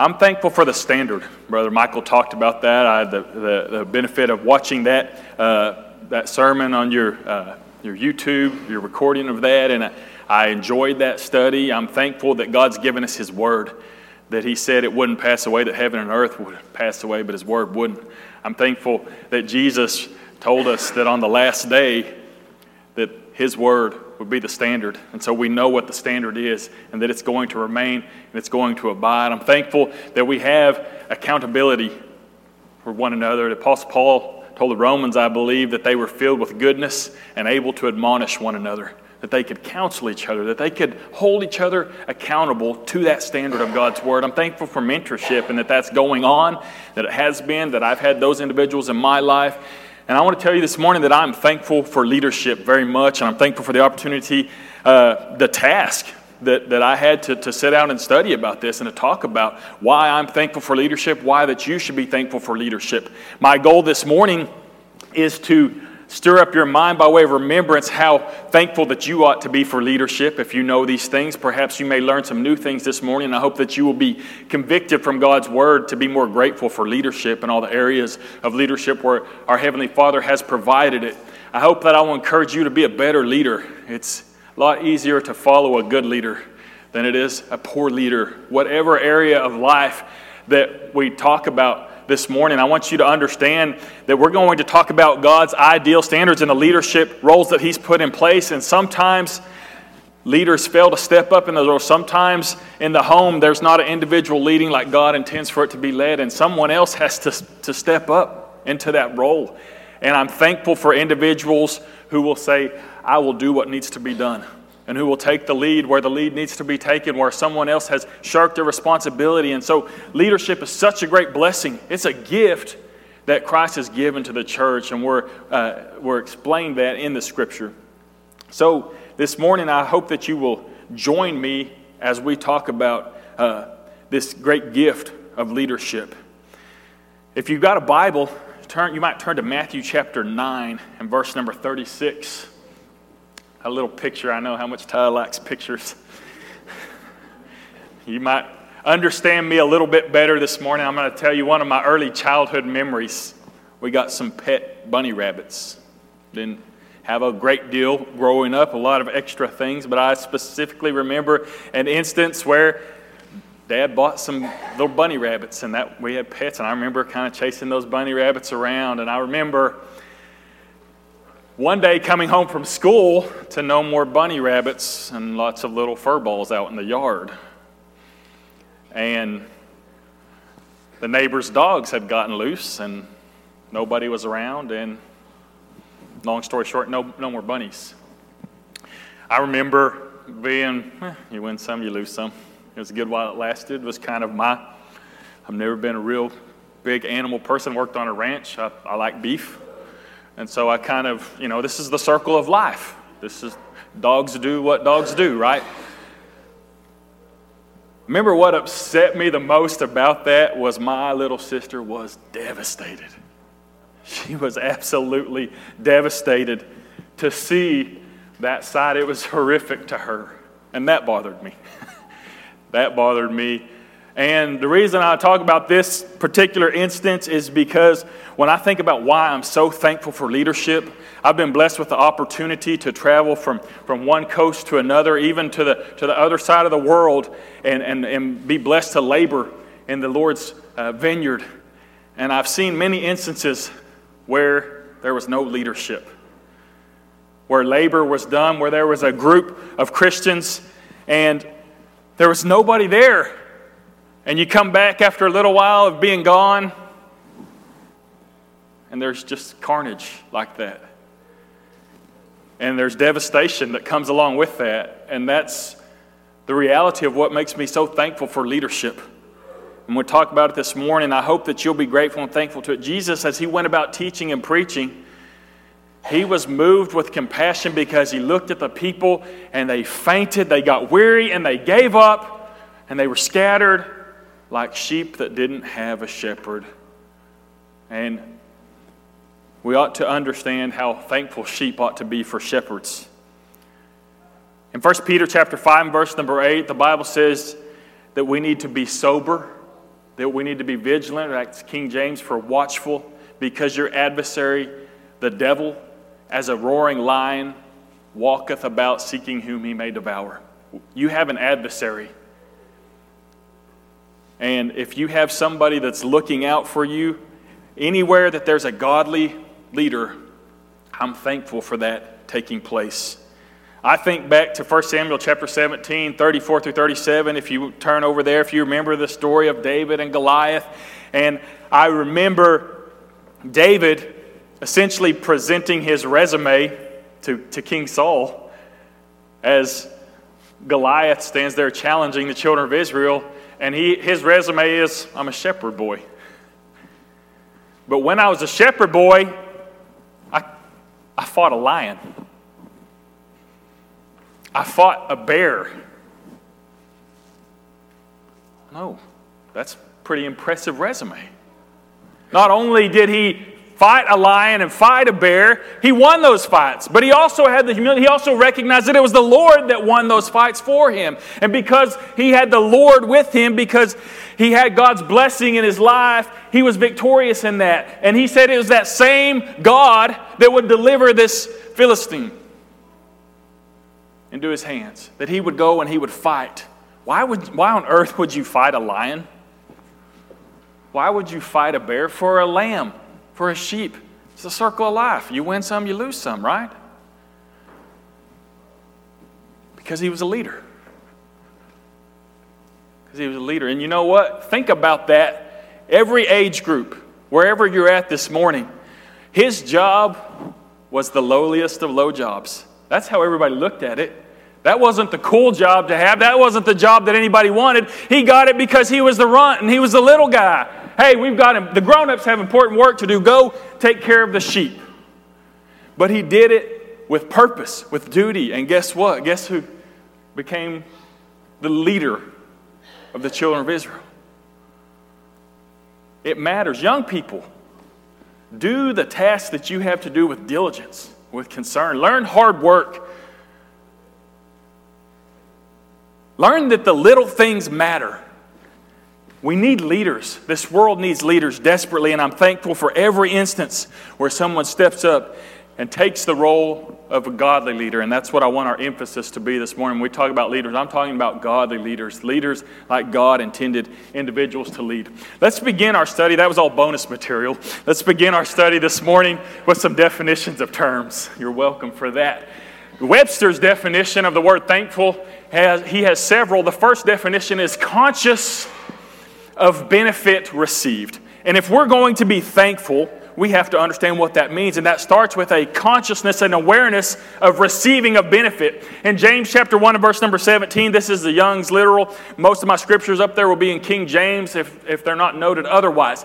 I'm thankful for the standard. Brother Michael talked about that. I had the, the, the benefit of watching that, uh, that sermon on your, uh, your YouTube, your recording of that, and I, I enjoyed that study. I'm thankful that God's given us His Word, that He said it wouldn't pass away, that heaven and earth would pass away, but His Word wouldn't. I'm thankful that Jesus told us that on the last day, that His Word would be the standard. And so we know what the standard is and that it's going to remain and it's going to abide. I'm thankful that we have accountability for one another. The Apostle Paul told the Romans, I believe, that they were filled with goodness and able to admonish one another, that they could counsel each other, that they could hold each other accountable to that standard of God's Word. I'm thankful for mentorship and that that's going on, that it has been, that I've had those individuals in my life and I want to tell you this morning that I'm thankful for leadership very much, and I'm thankful for the opportunity, uh, the task that, that I had to, to sit down and study about this and to talk about why I'm thankful for leadership, why that you should be thankful for leadership. My goal this morning is to stir up your mind by way of remembrance how thankful that you ought to be for leadership. If you know these things, perhaps you may learn some new things this morning. I hope that you will be convicted from God's word to be more grateful for leadership in all the areas of leadership where our Heavenly Father has provided it. I hope that I will encourage you to be a better leader. It's a lot easier to follow a good leader than it is a poor leader. Whatever area of life that we talk about, this morning, I want you to understand that we're going to talk about God's ideal standards and the leadership roles that He's put in place. And sometimes leaders fail to step up in those roles. Sometimes in the home, there's not an individual leading like God intends for it to be led, and someone else has to, to step up into that role. And I'm thankful for individuals who will say, I will do what needs to be done and who will take the lead where the lead needs to be taken, where someone else has shirked their responsibility. And so, leadership is such a great blessing. It's a gift that Christ has given to the church, and we're, uh, we're explained that in the scripture. So, this morning, I hope that you will join me as we talk about uh, this great gift of leadership. If you've got a Bible, turn, you might turn to Matthew chapter 9 and verse number 36 a little picture. I know how much Ty likes pictures. you might understand me a little bit better this morning. I'm going to tell you one of my early childhood memories. We got some pet bunny rabbits. Didn't have a great deal growing up, a lot of extra things, but I specifically remember an instance where Dad bought some little bunny rabbits, and that we had pets, and I remember kind of chasing those bunny rabbits around, and I remember one day, coming home from school to no more bunny rabbits and lots of little fur balls out in the yard. And the neighbor's dogs had gotten loose and nobody was around. And long story short, no, no more bunnies. I remember being, eh, you win some, you lose some. It was a good while it lasted. It was kind of my, I've never been a real big animal person, worked on a ranch. I, I like beef. And so I kind of, you know, this is the circle of life. This is dogs do what dogs do, right? Remember what upset me the most about that was my little sister was devastated. She was absolutely devastated to see that side. It was horrific to her. And that bothered me. that bothered me and the reason I talk about this particular instance is because when I think about why I'm so thankful for leadership, I've been blessed with the opportunity to travel from, from one coast to another, even to the, to the other side of the world, and, and, and be blessed to labor in the Lord's uh, vineyard. And I've seen many instances where there was no leadership, where labor was done, where there was a group of Christians, and there was nobody there and you come back after a little while of being gone, and there's just carnage like that. And there's devastation that comes along with that. And that's the reality of what makes me so thankful for leadership. And we'll talk about it this morning. I hope that you'll be grateful and thankful to it. Jesus, as he went about teaching and preaching, he was moved with compassion because he looked at the people and they fainted, they got weary, and they gave up, and they were scattered like sheep that didn't have a shepherd. And we ought to understand how thankful sheep ought to be for shepherds. In 1 Peter chapter 5 verse number 8, the Bible says that we need to be sober that we need to be vigilant, like King James, for watchful, because your adversary, the devil, as a roaring lion, walketh about seeking whom he may devour. You have an adversary. And if you have somebody that's looking out for you, anywhere that there's a godly leader, I'm thankful for that taking place. I think back to 1 Samuel chapter 17, 34 through 37. If you turn over there, if you remember the story of David and Goliath. And I remember David essentially presenting his resume to, to King Saul as Goliath stands there challenging the children of Israel. And he, his resume is I'm a shepherd boy. But when I was a shepherd boy, I, I fought a lion. I fought a bear. No, that's pretty impressive resume. Not only did he fight a lion and fight a bear, he won those fights. But he also had the humility, he also recognized that it was the Lord that won those fights for him. And because he had the Lord with him, because he had God's blessing in his life, he was victorious in that. And he said it was that same God that would deliver this Philistine into his hands, that he would go and he would fight. Why, would, why on earth would you fight a lion? Why would you fight a bear for a lamb, for a sheep? It's the circle of life. You win some, you lose some, right? Because he was a leader. Because he was a leader. And you know what? Think about that. Every age group, wherever you're at this morning, his job was the lowliest of low jobs. That's how everybody looked at it. That wasn't the cool job to have. That wasn't the job that anybody wanted. He got it because he was the runt and he was the little guy. Hey, we've got him. The grown ups have important work to do. Go take care of the sheep. But he did it with purpose, with duty. And guess what? Guess who became the leader of the children of Israel? It matters. Young people, do the tasks that you have to do with diligence with concern. Learn hard work. Learn that the little things matter. We need leaders. This world needs leaders desperately, and I'm thankful for every instance where someone steps up and takes the role of a godly leader. And that's what I want our emphasis to be this morning. When we talk about leaders, I'm talking about godly leaders, leaders like God intended individuals to lead. Let's begin our study. That was all bonus material. Let's begin our study this morning with some definitions of terms. You're welcome for that. Webster's definition of the word thankful has he has several. The first definition is conscious of benefit received. And if we're going to be thankful, we have to understand what that means. And that starts with a consciousness and awareness of receiving a benefit. In James chapter 1 and verse number 17, this is the Young's literal. Most of my scriptures up there will be in King James if, if they're not noted otherwise.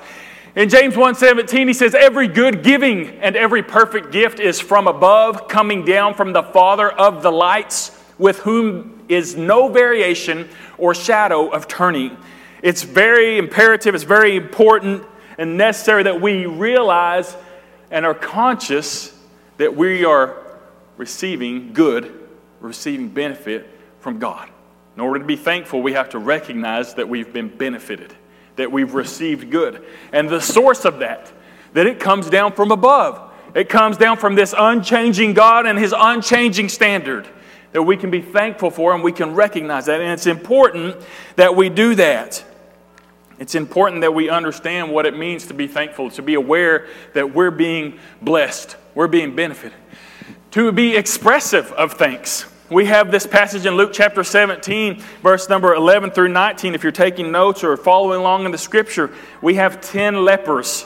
In James 1:17 he says every good giving and every perfect gift is from above coming down from the father of the lights with whom is no variation or shadow of turning. It's very imperative, it's very important and necessary that we realize and are conscious that we are receiving good, receiving benefit from God. In order to be thankful, we have to recognize that we've been benefited, that we've received good. And the source of that, that it comes down from above. It comes down from this unchanging God and His unchanging standard that we can be thankful for and we can recognize that. And it's important that we do that. It's important that we understand what it means to be thankful, to be aware that we're being blessed, we're being benefited, to be expressive of thanks. We have this passage in Luke chapter 17, verse number 11 through 19. If you're taking notes or following along in the scripture, we have 10 lepers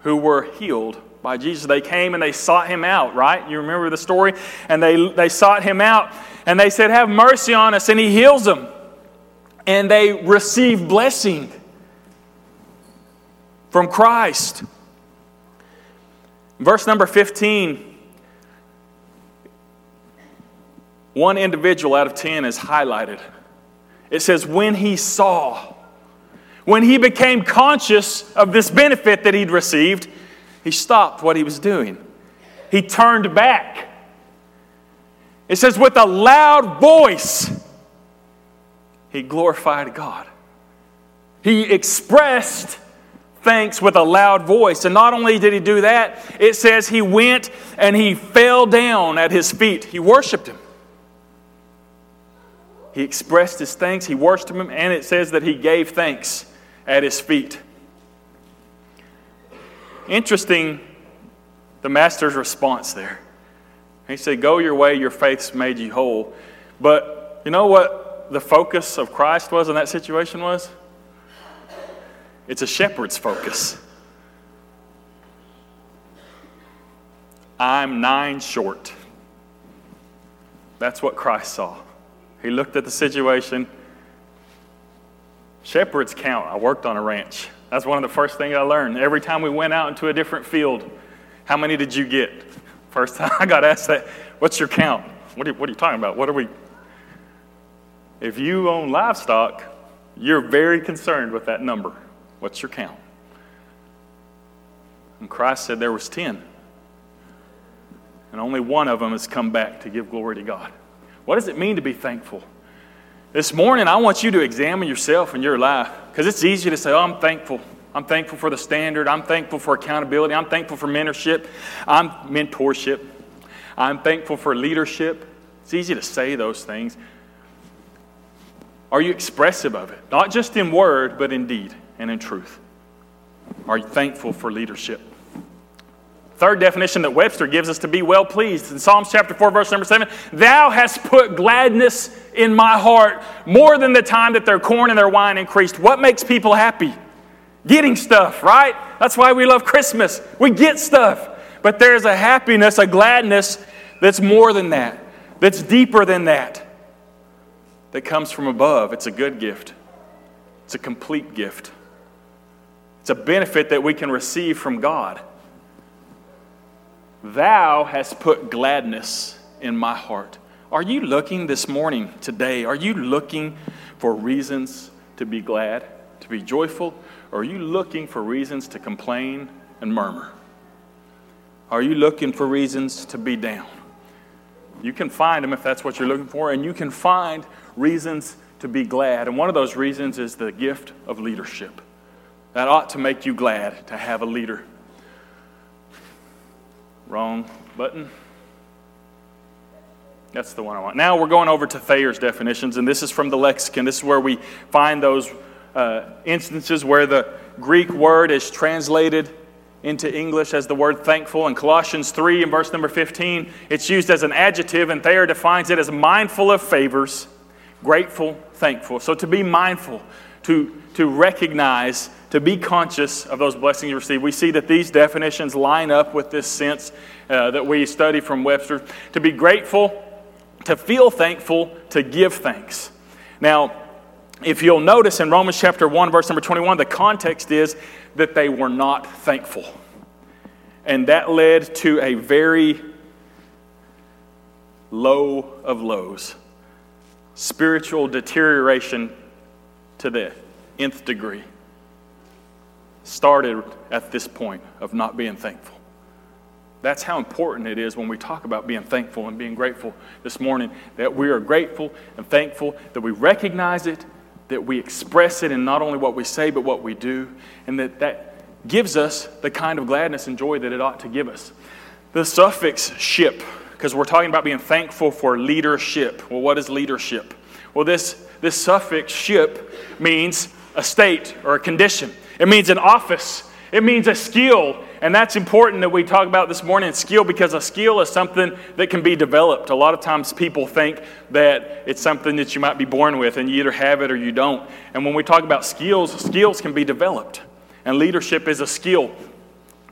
who were healed by Jesus. They came and they sought him out, right? You remember the story? And they, they sought him out and they said, Have mercy on us. And he heals them and they receive blessing from Christ. Verse number 15 one individual out of 10 is highlighted. It says, when he saw, when he became conscious of this benefit that he'd received, he stopped what he was doing. He turned back. It says, with a loud voice, he glorified God. He expressed thanks with a loud voice. And not only did he do that, it says he went and he fell down at his feet. He worshiped him. He expressed his thanks, he worshiped him, and it says that he gave thanks at his feet. Interesting, the master's response there. He said, Go your way, your faith's made you whole. But you know what the focus of Christ was in that situation was? It's a shepherd's focus. I'm nine short. That's what Christ saw. He looked at the situation. Shepherds count. I worked on a ranch. That's one of the first things I learned. Every time we went out into a different field, how many did you get? First time I got asked that, what's your count? What are, you, what are you talking about? What are we? If you own livestock, you're very concerned with that number. What's your count? And Christ said there was 10. And only one of them has come back to give glory to God. What does it mean to be thankful? This morning, I want you to examine yourself and your life because it's easy to say, Oh, I'm thankful. I'm thankful for the standard. I'm thankful for accountability. I'm thankful for mentorship. I'm mentorship. I'm thankful for leadership. It's easy to say those things. Are you expressive of it? Not just in word, but in deed and in truth? Are you thankful for leadership? Third definition that Webster gives us to be well pleased in Psalms chapter 4, verse number 7 Thou hast put gladness in my heart more than the time that their corn and their wine increased. What makes people happy? Getting stuff, right? That's why we love Christmas. We get stuff. But there's a happiness, a gladness that's more than that, that's deeper than that, that comes from above. It's a good gift, it's a complete gift. It's a benefit that we can receive from God. Thou hast put gladness in my heart. Are you looking this morning, today, are you looking for reasons to be glad, to be joyful, or are you looking for reasons to complain and murmur? Are you looking for reasons to be down? You can find them if that's what you're looking for, and you can find reasons to be glad. And one of those reasons is the gift of leadership. That ought to make you glad to have a leader. Wrong button. That's the one I want. Now we're going over to Thayer's definitions, and this is from the lexicon. This is where we find those uh, instances where the Greek word is translated into English as the word thankful. In Colossians 3, in verse number 15, it's used as an adjective, and Thayer defines it as mindful of favors, grateful, thankful. So to be mindful, to, to recognize to be conscious of those blessings you receive. We see that these definitions line up with this sense uh, that we study from Webster. To be grateful, to feel thankful, to give thanks. Now, if you'll notice in Romans chapter 1, verse number 21, the context is that they were not thankful. And that led to a very low of lows, spiritual deterioration to the nth degree started at this point of not being thankful. That's how important it is when we talk about being thankful and being grateful this morning that we are grateful and thankful, that we recognize it, that we express it in not only what we say, but what we do, and that that gives us the kind of gladness and joy that it ought to give us. The suffix ship, because we're talking about being thankful for leadership. Well, what is leadership? Well, this, this suffix ship means a state or a condition. It means an office, it means a skill. And that's important that we talk about this morning skill because a skill is something that can be developed. A lot of times people think that it's something that you might be born with and you either have it or you don't. And when we talk about skills, skills can be developed. And leadership is a skill.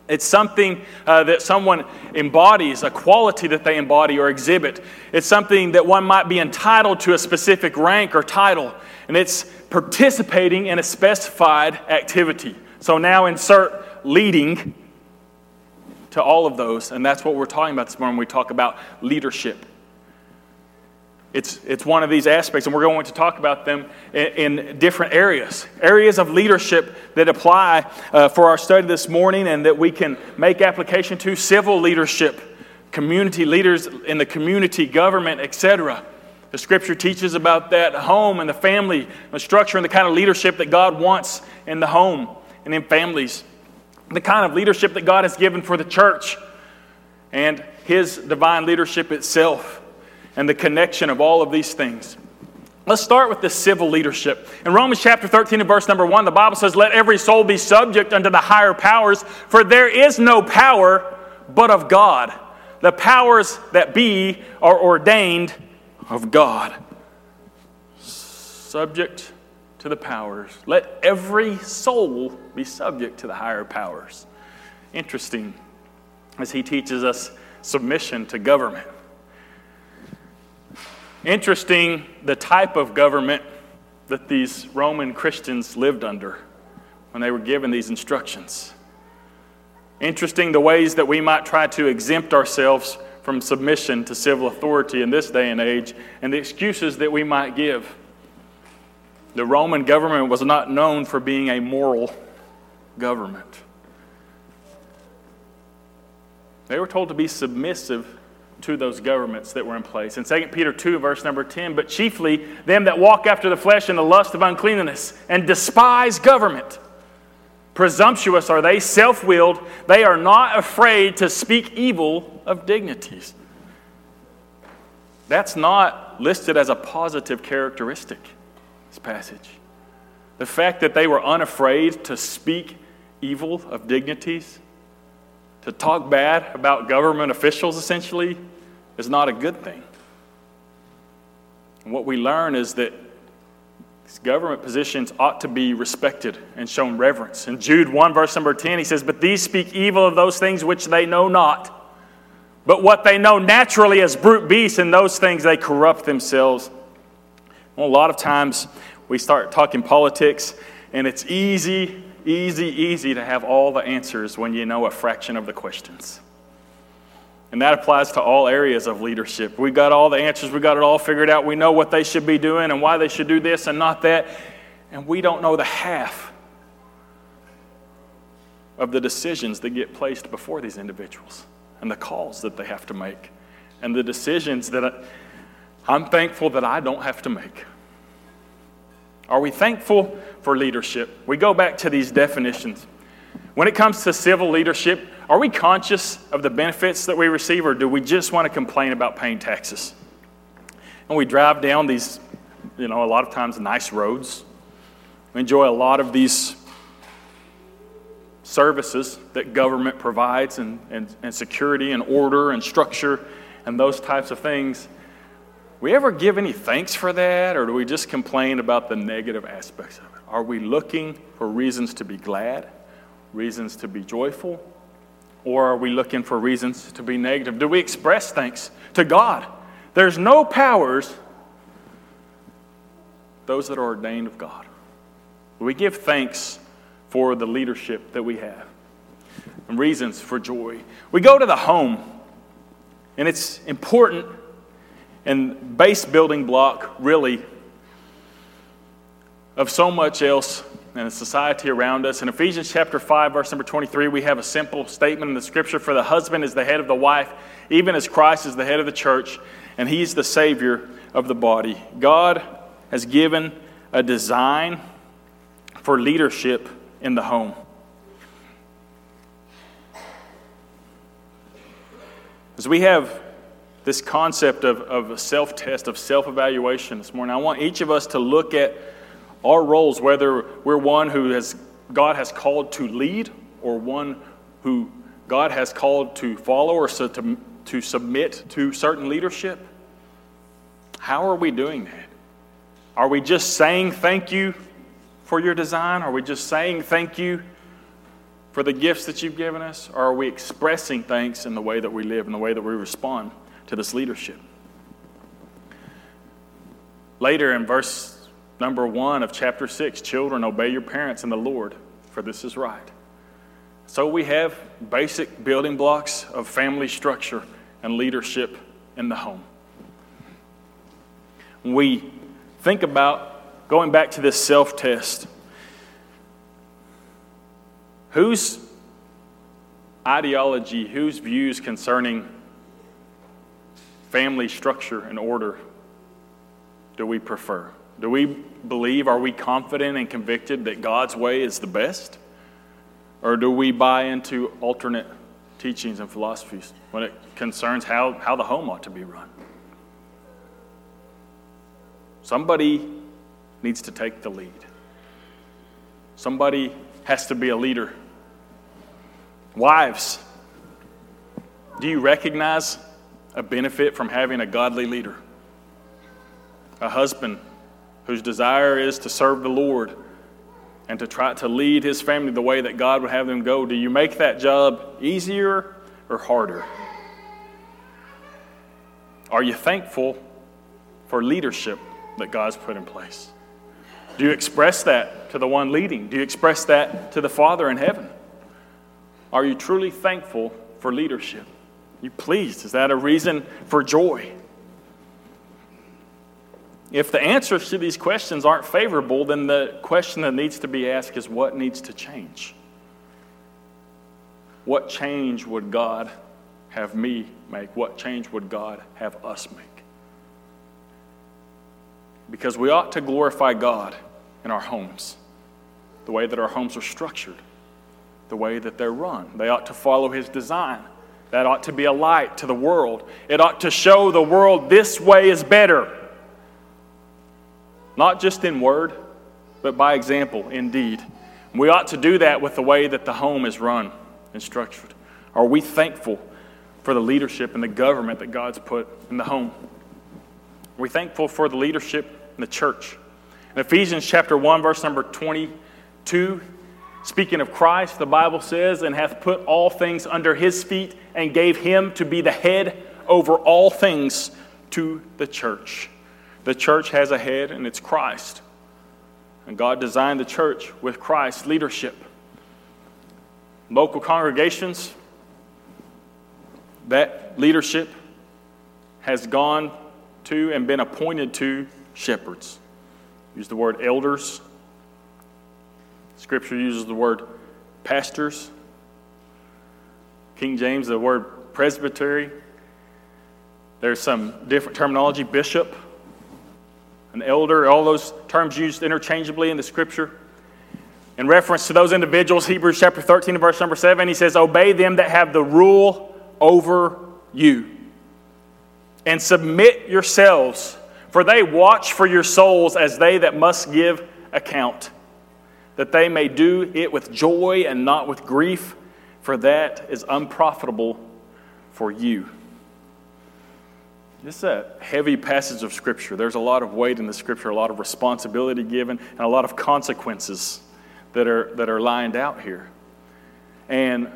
It's something uh, that someone embodies, a quality that they embody or exhibit. It's something that one might be entitled to a specific rank or title. And it's participating in a specified activity. So now insert leading to all of those, and that's what we're talking about this morning we talk about leadership. It's, it's one of these aspects, and we're going to talk about them in, in different areas. Areas of leadership that apply uh, for our study this morning and that we can make application to civil leadership, community leaders in the community, government, etc. The scripture teaches about that home and the family, the structure and the kind of leadership that God wants in the home and in families. The kind of leadership that God has given for the church and His divine leadership itself and the connection of all of these things. Let's start with the civil leadership. In Romans chapter 13 and verse number 1, the Bible says, Let every soul be subject unto the higher powers, for there is no power but of God. The powers that be are ordained of God. Subject to the powers. Let every soul be subject to the higher powers. Interesting as he teaches us submission to government. Interesting the type of government that these Roman Christians lived under when they were given these instructions. Interesting the ways that we might try to exempt ourselves from submission to civil authority in this day and age and the excuses that we might give. The Roman government was not known for being a moral government. They were told to be submissive to those governments that were in place. In 2 Peter 2, verse number 10, but chiefly them that walk after the flesh in the lust of uncleanness and despise government. Presumptuous are they, self willed, they are not afraid to speak evil of dignities. That's not listed as a positive characteristic, this passage. The fact that they were unafraid to speak evil of dignities to talk bad about government officials, essentially, is not a good thing. And what we learn is that these government positions ought to be respected and shown reverence. In Jude 1, verse number 10, he says, But these speak evil of those things which they know not. But what they know naturally as brute beasts, and those things they corrupt themselves. Well, a lot of times we start talking politics, and it's easy easy, easy to have all the answers when you know a fraction of the questions. And that applies to all areas of leadership. We got all the answers, we got it all figured out. We know what they should be doing and why they should do this and not that. And we don't know the half of the decisions that get placed before these individuals and the calls that they have to make and the decisions that I'm thankful that I don't have to make. Are we thankful for leadership? We go back to these definitions. When it comes to civil leadership, are we conscious of the benefits that we receive, or do we just want to complain about paying taxes? And we drive down these, you know, a lot of times nice roads. We enjoy a lot of these services that government provides, and, and, and security, and order, and structure, and those types of things we ever give any thanks for that, or do we just complain about the negative aspects of it? Are we looking for reasons to be glad, reasons to be joyful, or are we looking for reasons to be negative? Do we express thanks to God? There's no powers, those that are ordained of God. We give thanks for the leadership that we have and reasons for joy. We go to the home, and it's important and base building block, really, of so much else in the society around us. In Ephesians chapter 5, verse number 23, we have a simple statement in the scripture For the husband is the head of the wife, even as Christ is the head of the church, and he's the Savior of the body. God has given a design for leadership in the home. As we have this concept of, of self test, of self evaluation this morning. I want each of us to look at our roles, whether we're one who has, God has called to lead or one who God has called to follow or so to, to submit to certain leadership. How are we doing that? Are we just saying thank you for your design? Are we just saying thank you for the gifts that you've given us? Or are we expressing thanks in the way that we live, in the way that we respond? To this leadership. Later in verse number one of chapter six, children, obey your parents in the Lord, for this is right. So we have basic building blocks of family structure and leadership in the home. We think about going back to this self test. Whose ideology, whose views concerning family structure and order do we prefer? Do we believe, are we confident and convicted that God's way is the best? Or do we buy into alternate teachings and philosophies when it concerns how, how the home ought to be run? Somebody needs to take the lead. Somebody has to be a leader. Wives, do you recognize a benefit from having a godly leader? A husband whose desire is to serve the Lord and to try to lead his family the way that God would have them go, do you make that job easier or harder? Are you thankful for leadership that God's put in place? Do you express that to the one leading? Do you express that to the Father in heaven? Are you truly thankful for leadership? You pleased? Is that a reason for joy? If the answers to these questions aren't favorable, then the question that needs to be asked is what needs to change? What change would God have me make? What change would God have us make? Because we ought to glorify God in our homes, the way that our homes are structured, the way that they're run. They ought to follow His design. That ought to be a light to the world. It ought to show the world this way is better not just in word, but by example, indeed. We ought to do that with the way that the home is run and structured. Are we thankful for the leadership and the government that God's put in the home? Are we thankful for the leadership in the church? In Ephesians chapter 1, verse number 22, speaking of Christ, the Bible says, and hath put all things under his feet and gave him to be the head over all things to the church the church has a head, and it's Christ. And God designed the church with Christ's leadership. Local congregations, that leadership has gone to and been appointed to shepherds. Use the word elders. Scripture uses the word pastors. King James, the word presbytery. There's some different terminology, bishop an elder, all those terms used interchangeably in the scripture. In reference to those individuals, Hebrews chapter 13 verse number 7, he says, Obey them that have the rule over you, and submit yourselves, for they watch for your souls as they that must give account, that they may do it with joy and not with grief, for that is unprofitable for you. This is a heavy passage of Scripture. There's a lot of weight in the Scripture, a lot of responsibility given, and a lot of consequences that are, that are lined out here. And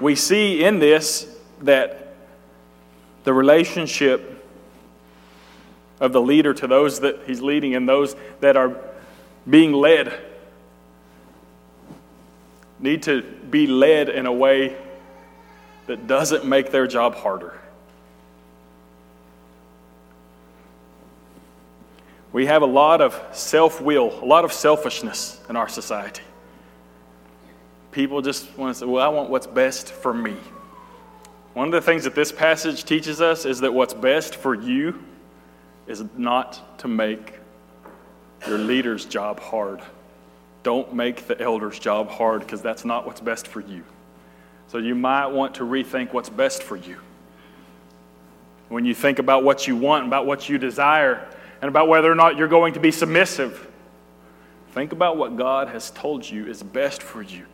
we see in this that the relationship of the leader to those that he's leading and those that are being led need to be led in a way that doesn't make their job harder. We have a lot of self will, a lot of selfishness in our society. People just want to say, Well, I want what's best for me. One of the things that this passage teaches us is that what's best for you is not to make your leader's job hard. Don't make the elder's job hard because that's not what's best for you. So you might want to rethink what's best for you. When you think about what you want, about what you desire, and about whether or not you're going to be submissive. Think about what God has told you is best for you.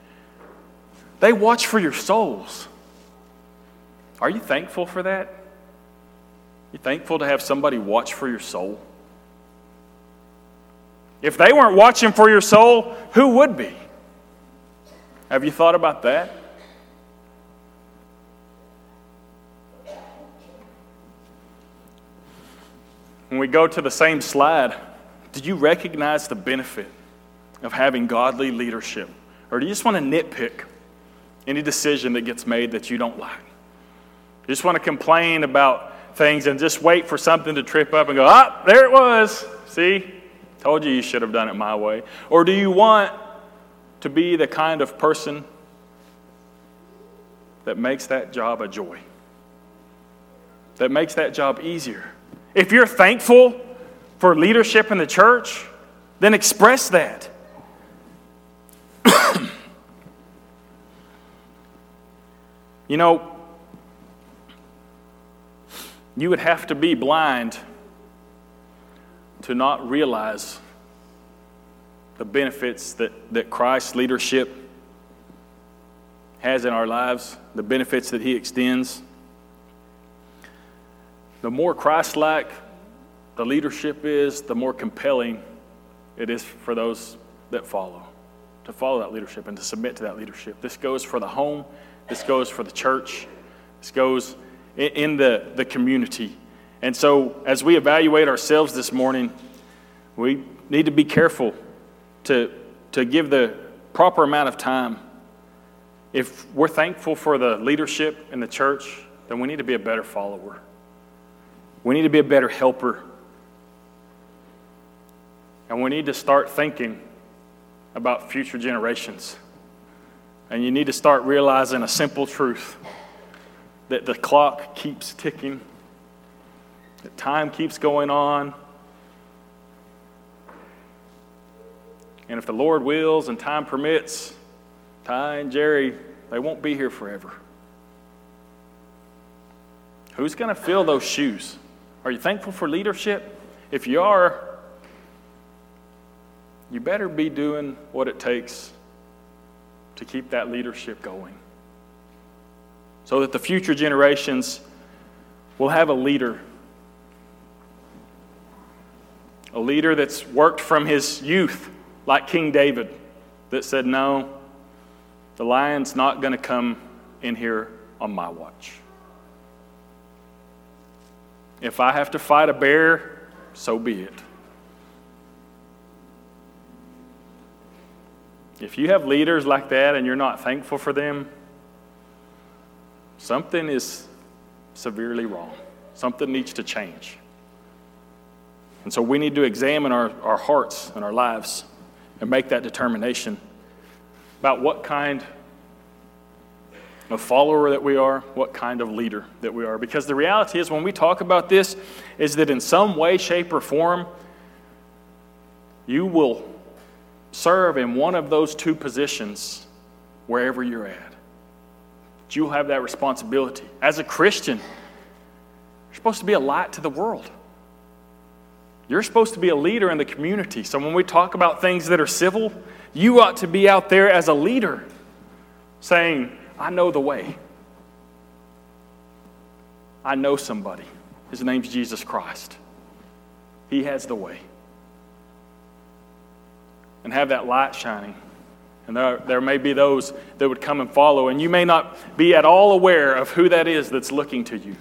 They watch for your souls. Are you thankful for that? You thankful to have somebody watch for your soul? If they weren't watching for your soul, who would be? Have you thought about that? When we go to the same slide, do you recognize the benefit of having godly leadership? Or do you just want to nitpick any decision that gets made that you don't like? You just want to complain about things and just wait for something to trip up and go, ah, there it was. See? Told you you should have done it my way. Or do you want to be the kind of person that makes that job a joy? That makes that job easier? If you're thankful for leadership in the church, then express that. you know, you would have to be blind to not realize the benefits that, that Christ's leadership has in our lives, the benefits that He extends. The more Christ like the leadership is, the more compelling it is for those that follow to follow that leadership and to submit to that leadership. This goes for the home, this goes for the church, this goes in the, the community. And so, as we evaluate ourselves this morning, we need to be careful to, to give the proper amount of time. If we're thankful for the leadership in the church, then we need to be a better follower. We need to be a better helper. And we need to start thinking about future generations. And you need to start realizing a simple truth that the clock keeps ticking, that time keeps going on. And if the Lord wills and time permits, Ty and Jerry, they won't be here forever. Who's going to fill those shoes? Are you thankful for leadership? If you are, you better be doing what it takes to keep that leadership going so that the future generations will have a leader. A leader that's worked from his youth, like King David, that said, No, the lion's not going to come in here on my watch. If I have to fight a bear, so be it. If you have leaders like that and you're not thankful for them, Something is severely wrong. Something needs to change. And so we need to examine our, our hearts and our lives and make that determination about what kind of follower that we are, what kind of leader that we are. Because the reality is, when we talk about this, is that in some way, shape, or form, you will serve in one of those two positions wherever you're at you'll have that responsibility. As a Christian, you're supposed to be a light to the world. You're supposed to be a leader in the community. So when we talk about things that are civil, you ought to be out there as a leader saying, I know the way. I know somebody. His name's Jesus Christ. He has the way. And have that light shining and there, there may be those that would come and follow, and you may not be at all aware of who that is that's looking to you.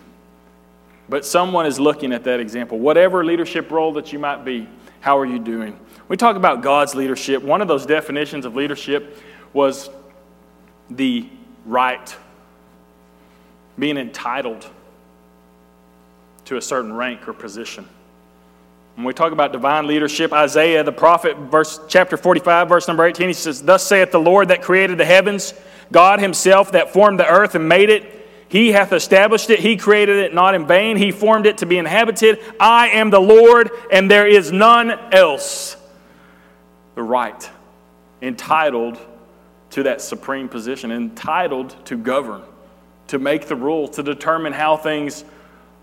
But someone is looking at that example. Whatever leadership role that you might be, how are you doing? We talk about God's leadership. One of those definitions of leadership was the right, being entitled to a certain rank or position. When we talk about divine leadership, Isaiah the prophet, verse chapter 45, verse number 18, he says, Thus saith the Lord that created the heavens, God himself that formed the earth and made it. He hath established it. He created it not in vain. He formed it to be inhabited. I am the Lord, and there is none else. The right, entitled to that supreme position, entitled to govern, to make the rules, to determine how things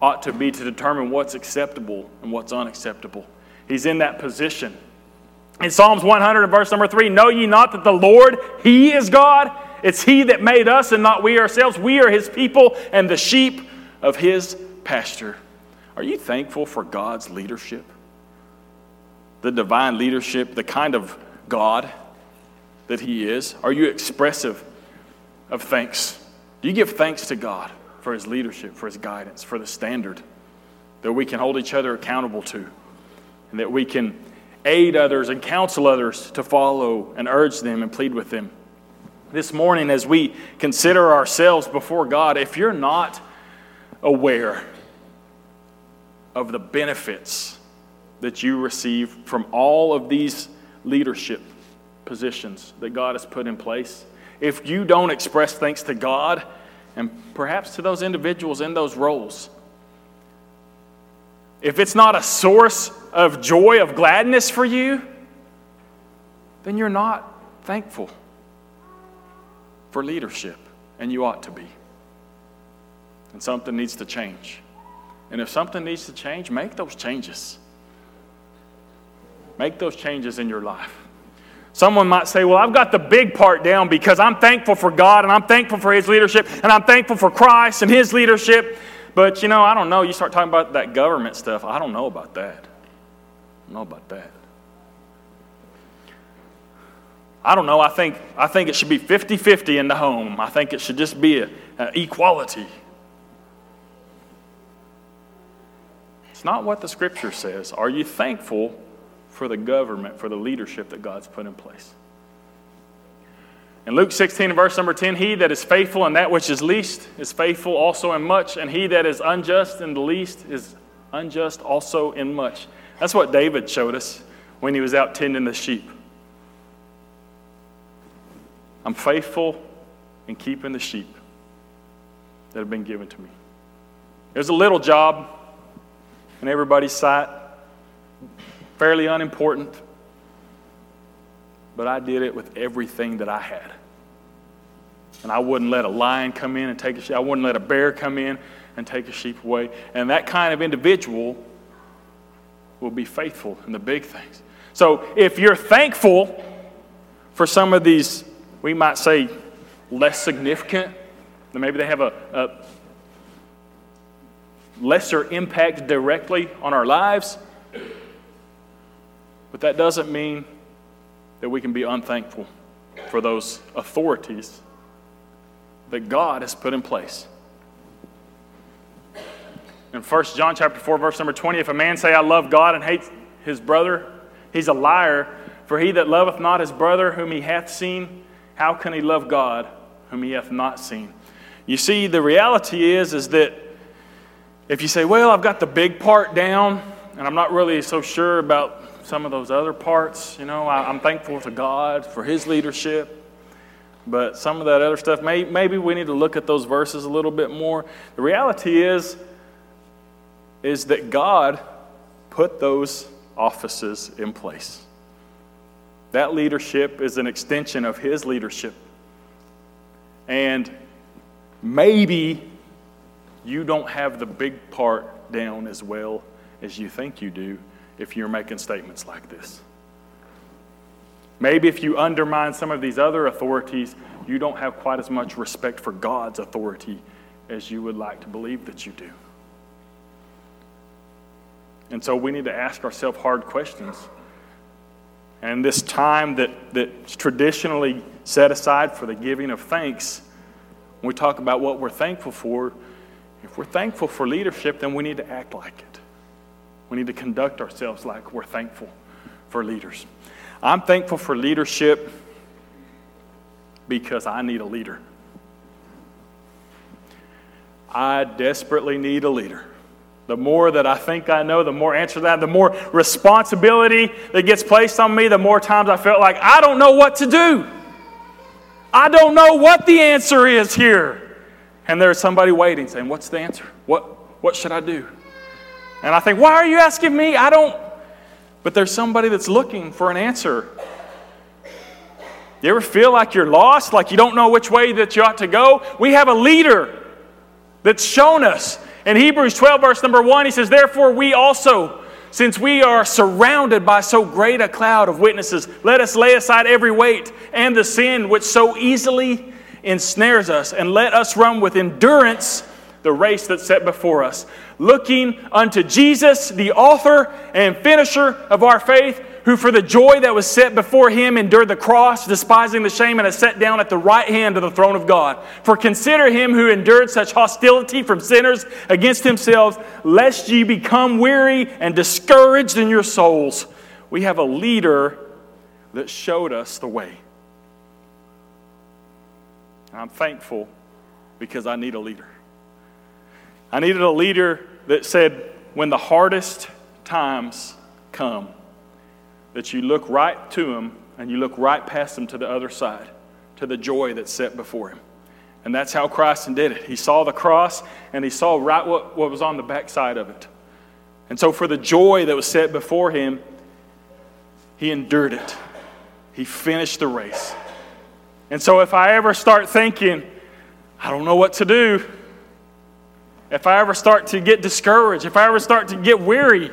ought to be to determine what's acceptable and what's unacceptable. He's in that position. In Psalms 100 verse number 3, know ye not that the Lord, He is God? It's He that made us and not we ourselves. We are His people and the sheep of His pasture. Are you thankful for God's leadership? The divine leadership, the kind of God that He is? Are you expressive of thanks? Do you give thanks to God? for his leadership, for his guidance, for the standard that we can hold each other accountable to, and that we can aid others and counsel others to follow and urge them and plead with them. This morning, as we consider ourselves before God, if you're not aware of the benefits that you receive from all of these leadership positions that God has put in place, if you don't express thanks to God, and perhaps to those individuals in those roles. if it's not a source of joy, of gladness for you, then you're not thankful for leadership, and you ought to be. And something needs to change. And if something needs to change, make those changes. Make those changes in your life. Someone might say, Well, I've got the big part down because I'm thankful for God and I'm thankful for His leadership and I'm thankful for Christ and His leadership. But, you know, I don't know. You start talking about that government stuff. I don't know about that. I don't know about that. I don't know. I think, I think it should be 50 50 in the home. I think it should just be equality. It's not what the scripture says. Are you thankful for the government, for the leadership that God's put in place? In Luke 16, verse number 10, he that is faithful in that which is least is faithful also in much, and he that is unjust in the least is unjust also in much. That's what David showed us when he was out tending the sheep. I'm faithful in keeping the sheep that have been given to me. There's a little job in everybody's sight, fairly unimportant, but I did it with everything that I had. And I wouldn't let a lion come in and take a sheep. I wouldn't let a bear come in and take a sheep away. And that kind of individual will be faithful in the big things. So if you're thankful for some of these we might say, less significant. Maybe they have a, a lesser impact directly on our lives. But that doesn't mean that we can be unthankful for those authorities that God has put in place. In 1 John chapter 4, verse number 20, if a man say, I love God and hate his brother, he's a liar. For he that loveth not his brother whom he hath seen, how can he love God whom he hath not seen? You see, the reality is, is that if you say, well, I've got the big part down, and I'm not really so sure about some of those other parts, you know, I, am thankful to God for his leadership. But some of that other stuff, may, maybe we need to look at those verses a little bit more. The reality is, is that God put those offices in place. That leadership is an extension of his leadership. And maybe you don't have the big part down as well as you think you do if you're making statements like this. Maybe if you undermine some of these other authorities, you don't have quite as much respect for God's authority as you would like to believe that you do. And so we need to ask ourselves hard questions. And this time that, that's traditionally set aside for the giving of thanks, when we talk about what we're thankful for, if we're thankful for leadership, then we need to act like it. We need to conduct ourselves like we're thankful for leaders. I'm thankful for leadership because I need a leader. I desperately need a leader. The more that I think I know, the more answer that, the more responsibility that gets placed on me, the more times I felt like I don't know what to do. I don't know what the answer is here. And there's somebody waiting saying, What's the answer? What, what should I do? And I think, Why are you asking me? I don't. But there's somebody that's looking for an answer. You ever feel like you're lost, like you don't know which way that you ought to go? We have a leader that's shown us in Hebrews 12, verse number 1, he says, Therefore, we also, since we are surrounded by so great a cloud of witnesses, let us lay aside every weight and the sin which so easily ensnares us, and let us run with endurance the race that's set before us, looking unto Jesus, the author and finisher of our faith who for the joy that was set before him endured the cross, despising the shame, and has sat down at the right hand of the throne of God. For consider him who endured such hostility from sinners against themselves, lest ye become weary and discouraged in your souls. We have a leader that showed us the way. I'm thankful because I need a leader. I needed a leader that said, when the hardest times come, that you look right to him and you look right past him to the other side, to the joy that's set before him. And that's how Christ did it. He saw the cross and he saw right what, what was on the backside of it. And so, for the joy that was set before him, he endured it. He finished the race. And so, if I ever start thinking, I don't know what to do, if I ever start to get discouraged, if I ever start to get weary,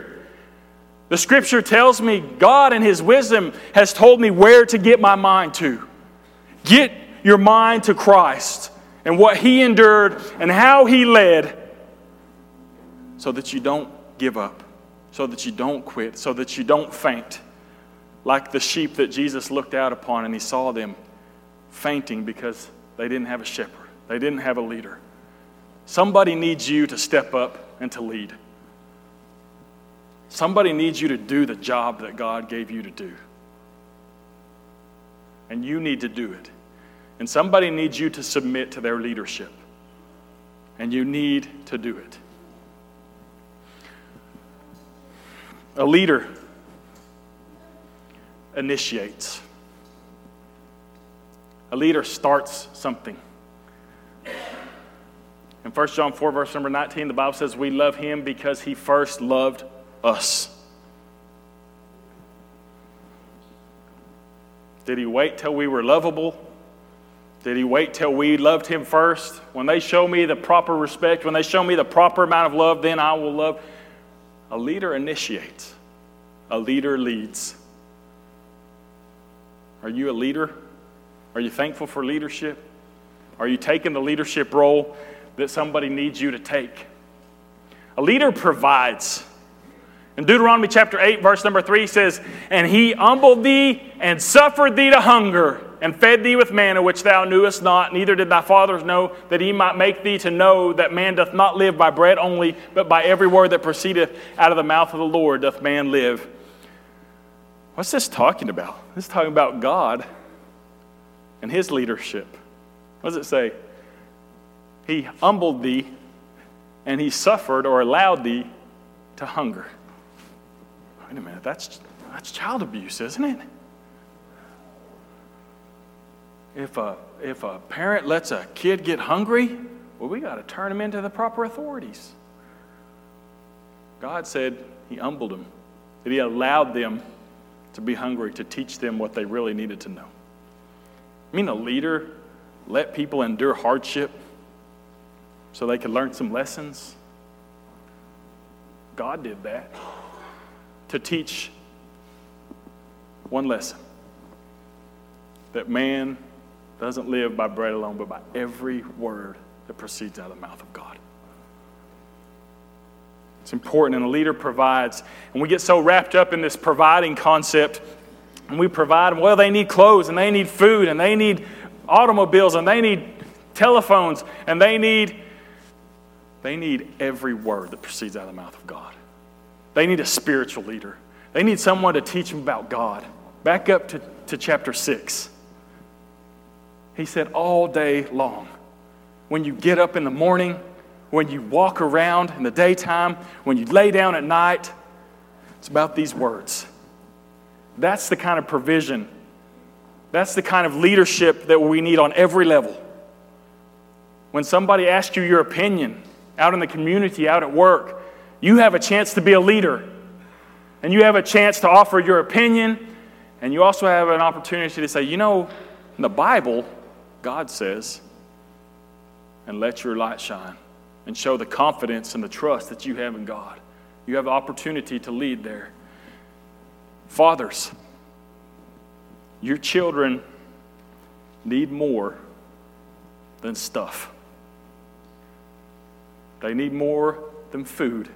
the scripture tells me God in His wisdom has told me where to get my mind to. Get your mind to Christ and what He endured and how He led so that you don't give up, so that you don't quit, so that you don't faint. Like the sheep that Jesus looked out upon and He saw them fainting because they didn't have a shepherd, they didn't have a leader. Somebody needs you to step up and to lead. Somebody needs you to do the job that God gave you to do. And you need to do it. And somebody needs you to submit to their leadership. And you need to do it. A leader initiates, a leader starts something. In 1 John 4, verse number 19, the Bible says, We love him because he first loved us. Did he wait till we were lovable? Did he wait till we loved him first? When they show me the proper respect, when they show me the proper amount of love, then I will love. A leader initiates, a leader leads. Are you a leader? Are you thankful for leadership? Are you taking the leadership role that somebody needs you to take? A leader provides. In Deuteronomy chapter 8, verse number 3 says, And he humbled thee and suffered thee to hunger, and fed thee with manna which thou knewest not, neither did thy fathers know, that he might make thee to know that man doth not live by bread only, but by every word that proceedeth out of the mouth of the Lord doth man live. What's this talking about? This is talking about God and his leadership. What does it say? He humbled thee and he suffered or allowed thee to hunger. Wait a minute, that's, that's child abuse, isn't it? If a, if a parent lets a kid get hungry, well, we got to turn him into the proper authorities. God said he humbled them, that he allowed them to be hungry to teach them what they really needed to know. I mean, a leader let people endure hardship so they could learn some lessons. God did that to teach one lesson that man doesn't live by bread alone, but by every word that proceeds out of the mouth of God. It's important, and a leader provides. And we get so wrapped up in this providing concept, and we provide them. Well, they need clothes, and they need food, and they need automobiles, and they need telephones, and they need they need every word that proceeds out of the mouth of God. They need a spiritual leader. They need someone to teach them about God. Back up to, to chapter 6. He said, all day long. When you get up in the morning, when you walk around in the daytime, when you lay down at night, it's about these words. That's the kind of provision, that's the kind of leadership that we need on every level. When somebody asks you your opinion out in the community, out at work, you have a chance to be a leader, and you have a chance to offer your opinion, and you also have an opportunity to say, you know, in the Bible, God says, and let your light shine and show the confidence and the trust that you have in God. You have the opportunity to lead there. Fathers, your children need more than stuff. They need more than food.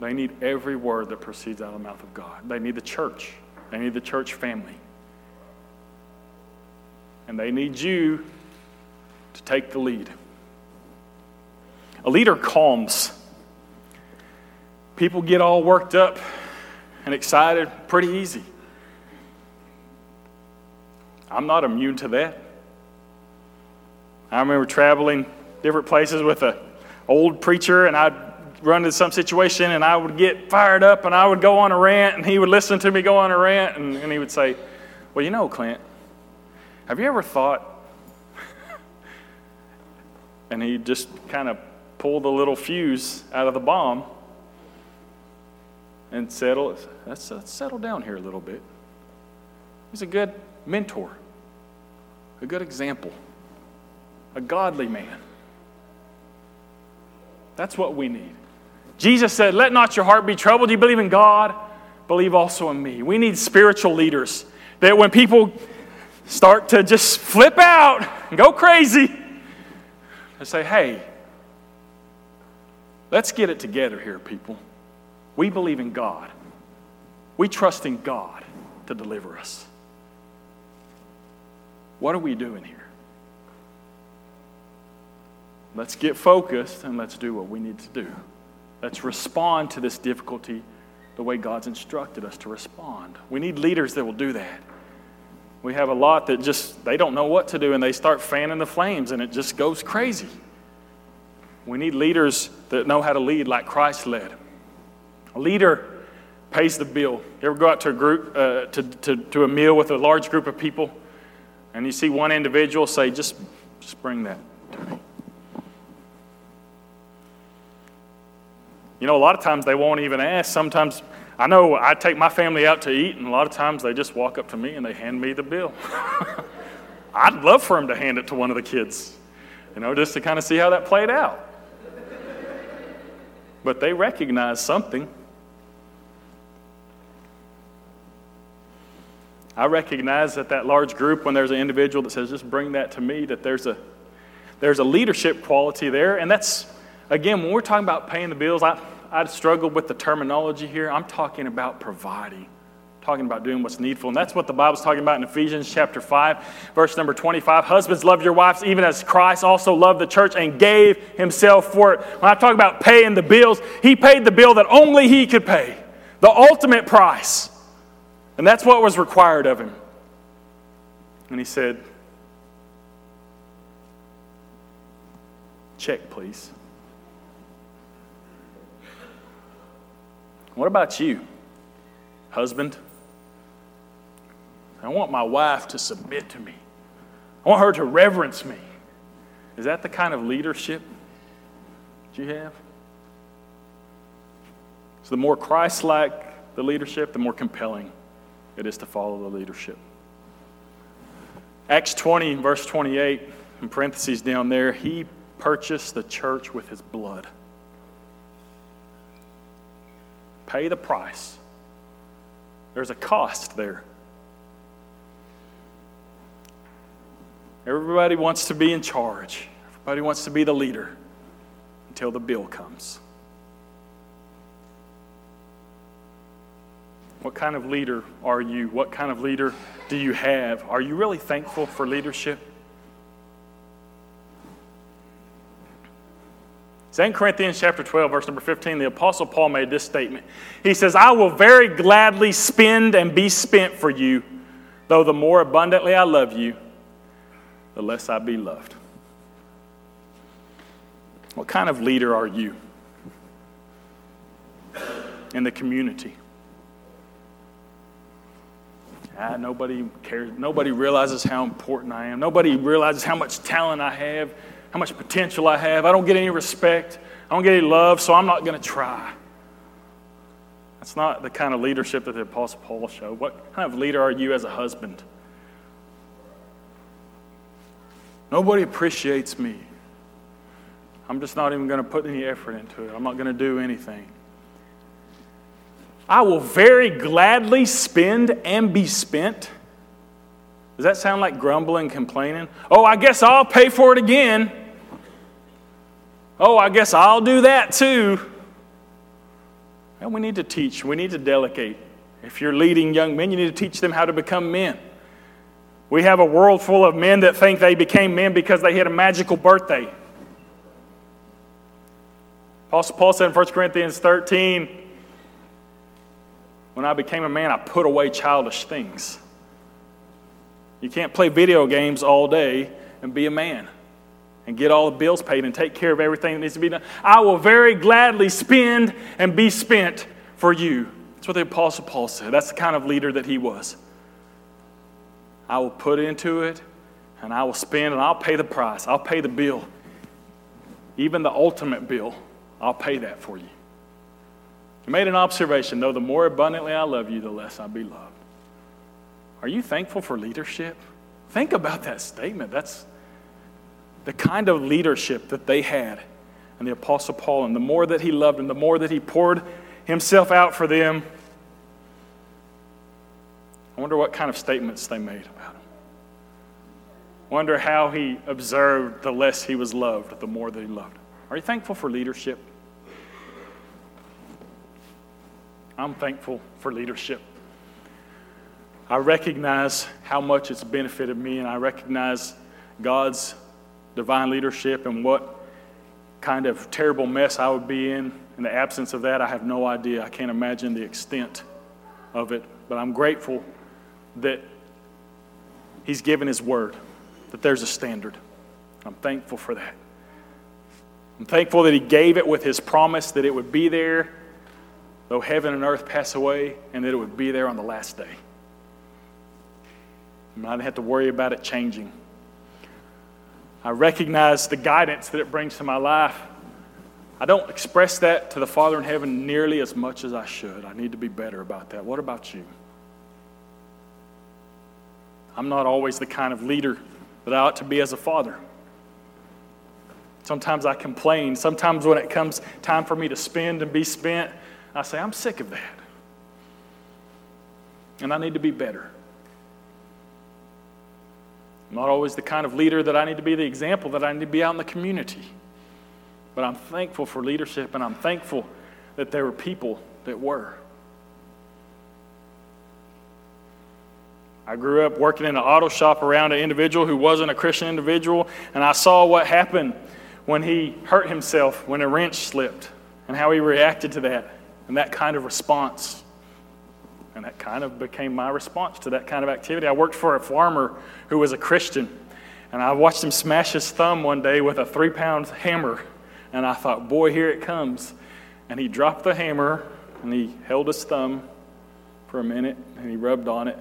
They need every word that proceeds out of the mouth of God. They need the church. They need the church family. And they need you to take the lead. A leader calms. People get all worked up and excited pretty easy. I'm not immune to that. I remember traveling different places with an old preacher, and I'd run into some situation and I would get fired up and I would go on a rant and he would listen to me go on a rant and, and he would say, Well, you know, Clint, have you ever thought? and he'd just kind of pull the little fuse out of the bomb and settle, let's, let's settle down here a little bit. He's a good mentor, a good example, a godly man. That's what we need. Jesus said, Let not your heart be troubled. You believe in God, believe also in me. We need spiritual leaders that when people start to just flip out and go crazy, they say, Hey, let's get it together here, people. We believe in God, we trust in God to deliver us. What are we doing here? Let's get focused and let's do what we need to do. Let's respond to this difficulty the way God's instructed us to respond. We need leaders that will do that. We have a lot that just, they don't know what to do and they start fanning the flames and it just goes crazy. We need leaders that know how to lead like Christ led. A leader pays the bill. You ever go out to a group, uh, to, to, to a meal with a large group of people and you see one individual say, just, just bring that to me. You know, a lot of times they won't even ask. Sometimes I know I take my family out to eat, and a lot of times they just walk up to me and they hand me the bill. I'd love for them to hand it to one of the kids, you know, just to kind of see how that played out. But they recognize something. I recognize that that large group, when there's an individual that says, just bring that to me, that there's a, there's a leadership quality there. And that's, again, when we're talking about paying the bills, I, I struggled with the terminology here. I'm talking about providing, talking about doing what's needful. And that's what the Bible's talking about in Ephesians chapter 5, verse number 25. Husbands, love your wives even as Christ also loved the church and gave himself for it. When I talk about paying the bills, he paid the bill that only he could pay, the ultimate price. And that's what was required of him. And he said, Check, please. What about you, husband? I want my wife to submit to me. I want her to reverence me. Is that the kind of leadership that you have? So, the more Christ like the leadership, the more compelling it is to follow the leadership. Acts 20, verse 28, in parentheses down there, he purchased the church with his blood. Pay the price. There's a cost there. Everybody wants to be in charge, everybody wants to be the leader until the bill comes. What kind of leader are you? What kind of leader do you have? Are you really thankful for leadership? 2 Corinthians chapter 12, verse number 15, the Apostle Paul made this statement. He says, I will very gladly spend and be spent for you, though the more abundantly I love you, the less I be loved. What kind of leader are you in the community? Ah, nobody cares. Nobody realizes how important I am. Nobody realizes how much talent I have, how much potential I have. I don't get any respect. I don't get any love, so I'm not going to try. That's not the kind of leadership that the Apostle Paul showed. What kind of leader are you as a husband? Nobody appreciates me. I'm just not even going to put any effort into it. I'm not going to do anything. I will very gladly spend and be spent. Does that sound like grumbling, complaining? Oh, I guess I'll pay for it again. Oh, I guess I'll do that too. And we need to teach, we need to delegate. If you're leading young men, you need to teach them how to become men. We have a world full of men that think they became men because they had a magical birthday. Apostle Paul said in 1 Corinthians 13, when I became a man, I put away childish things. You can't play video games all day and be a man and get all the bills paid and take care of everything that needs to be done. I will very gladly spend and be spent for you. That's what the Apostle Paul said. That's the kind of leader that he was. I will put into it and I will spend and I'll pay the price, I'll pay the bill. even the ultimate bill, I'll pay that for you. You made an observation, though the more abundantly I love you, the less I'll be loved. Are you thankful for leadership? Think about that statement. That's the kind of leadership that they had. And the Apostle Paul, and the more that he loved them, the more that he poured himself out for them, I wonder what kind of statements they made about him. Wonder how he observed the less he was loved, the more that he loved. Are you thankful for leadership? I'm thankful for leadership. I recognize how much it's benefited me, and I recognize God's divine leadership and what kind of terrible mess I would be in. In the absence of that, I have no idea. I can't imagine the extent of it. But I'm grateful that He's given His word, that there's a standard. I'm thankful for that. I'm thankful that He gave it with His promise that it would be there, though heaven and earth pass away, and that it would be there on the last day. I didn't have to worry about it changing. I recognize the guidance that it brings to my life. I don't express that to the Father in heaven nearly as much as I should. I need to be better about that. What about you? I'm not always the kind of leader that I ought to be as a father. Sometimes I complain. Sometimes when it comes time for me to spend and be spent, I say, I'm sick of that. And I need to be better. I'm not always the kind of leader that I need to be the example that I need to be out in the community. But I'm thankful for leadership and I'm thankful that there were people that were. I grew up working in an auto shop around an individual who wasn't a Christian individual, and I saw what happened when he hurt himself when a wrench slipped and how he reacted to that and that kind of response. And that kind of became my response to that kind of activity. I worked for a farmer who was a Christian, and I watched him smash his thumb one day with a three pound hammer. And I thought, boy, here it comes. And he dropped the hammer and he held his thumb for a minute and he rubbed on it.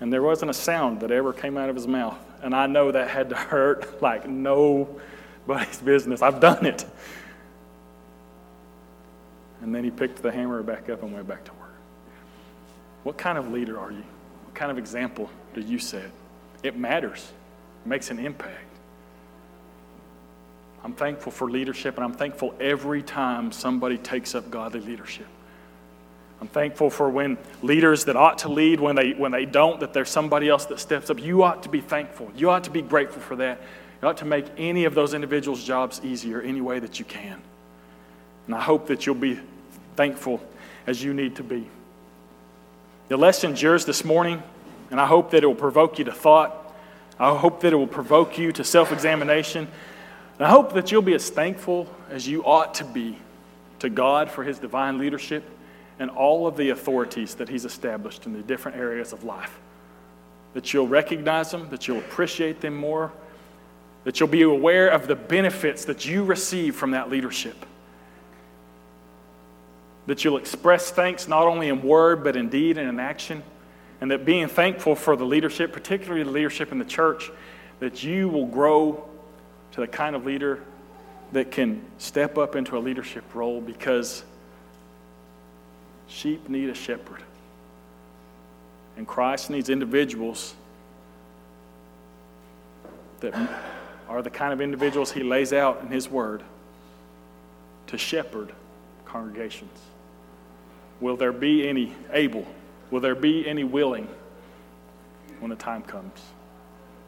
And there wasn't a sound that ever came out of his mouth. And I know that had to hurt like nobody's business. I've done it. And then he picked the hammer back up and went back to work. What kind of leader are you? What kind of example do you set? It matters, it makes an impact. I'm thankful for leadership, and I'm thankful every time somebody takes up godly leadership. I'm thankful for when leaders that ought to lead, when they, when they don't, that there's somebody else that steps up. You ought to be thankful. You ought to be grateful for that. You ought to make any of those individuals' jobs easier any way that you can. And I hope that you'll be thankful as you need to be. The lesson's yours this morning, and I hope that it will provoke you to thought. I hope that it will provoke you to self examination. And I hope that you'll be as thankful as you ought to be to God for His divine leadership and all of the authorities that He's established in the different areas of life. That you'll recognize them, that you'll appreciate them more, that you'll be aware of the benefits that you receive from that leadership that you'll express thanks not only in word, but in deed and in action. And that being thankful for the leadership, particularly the leadership in the church, that you will grow to the kind of leader that can step up into a leadership role because sheep need a shepherd. And Christ needs individuals that are the kind of individuals he lays out in his word to shepherd congregations. Will there be any able? Will there be any willing when the time comes?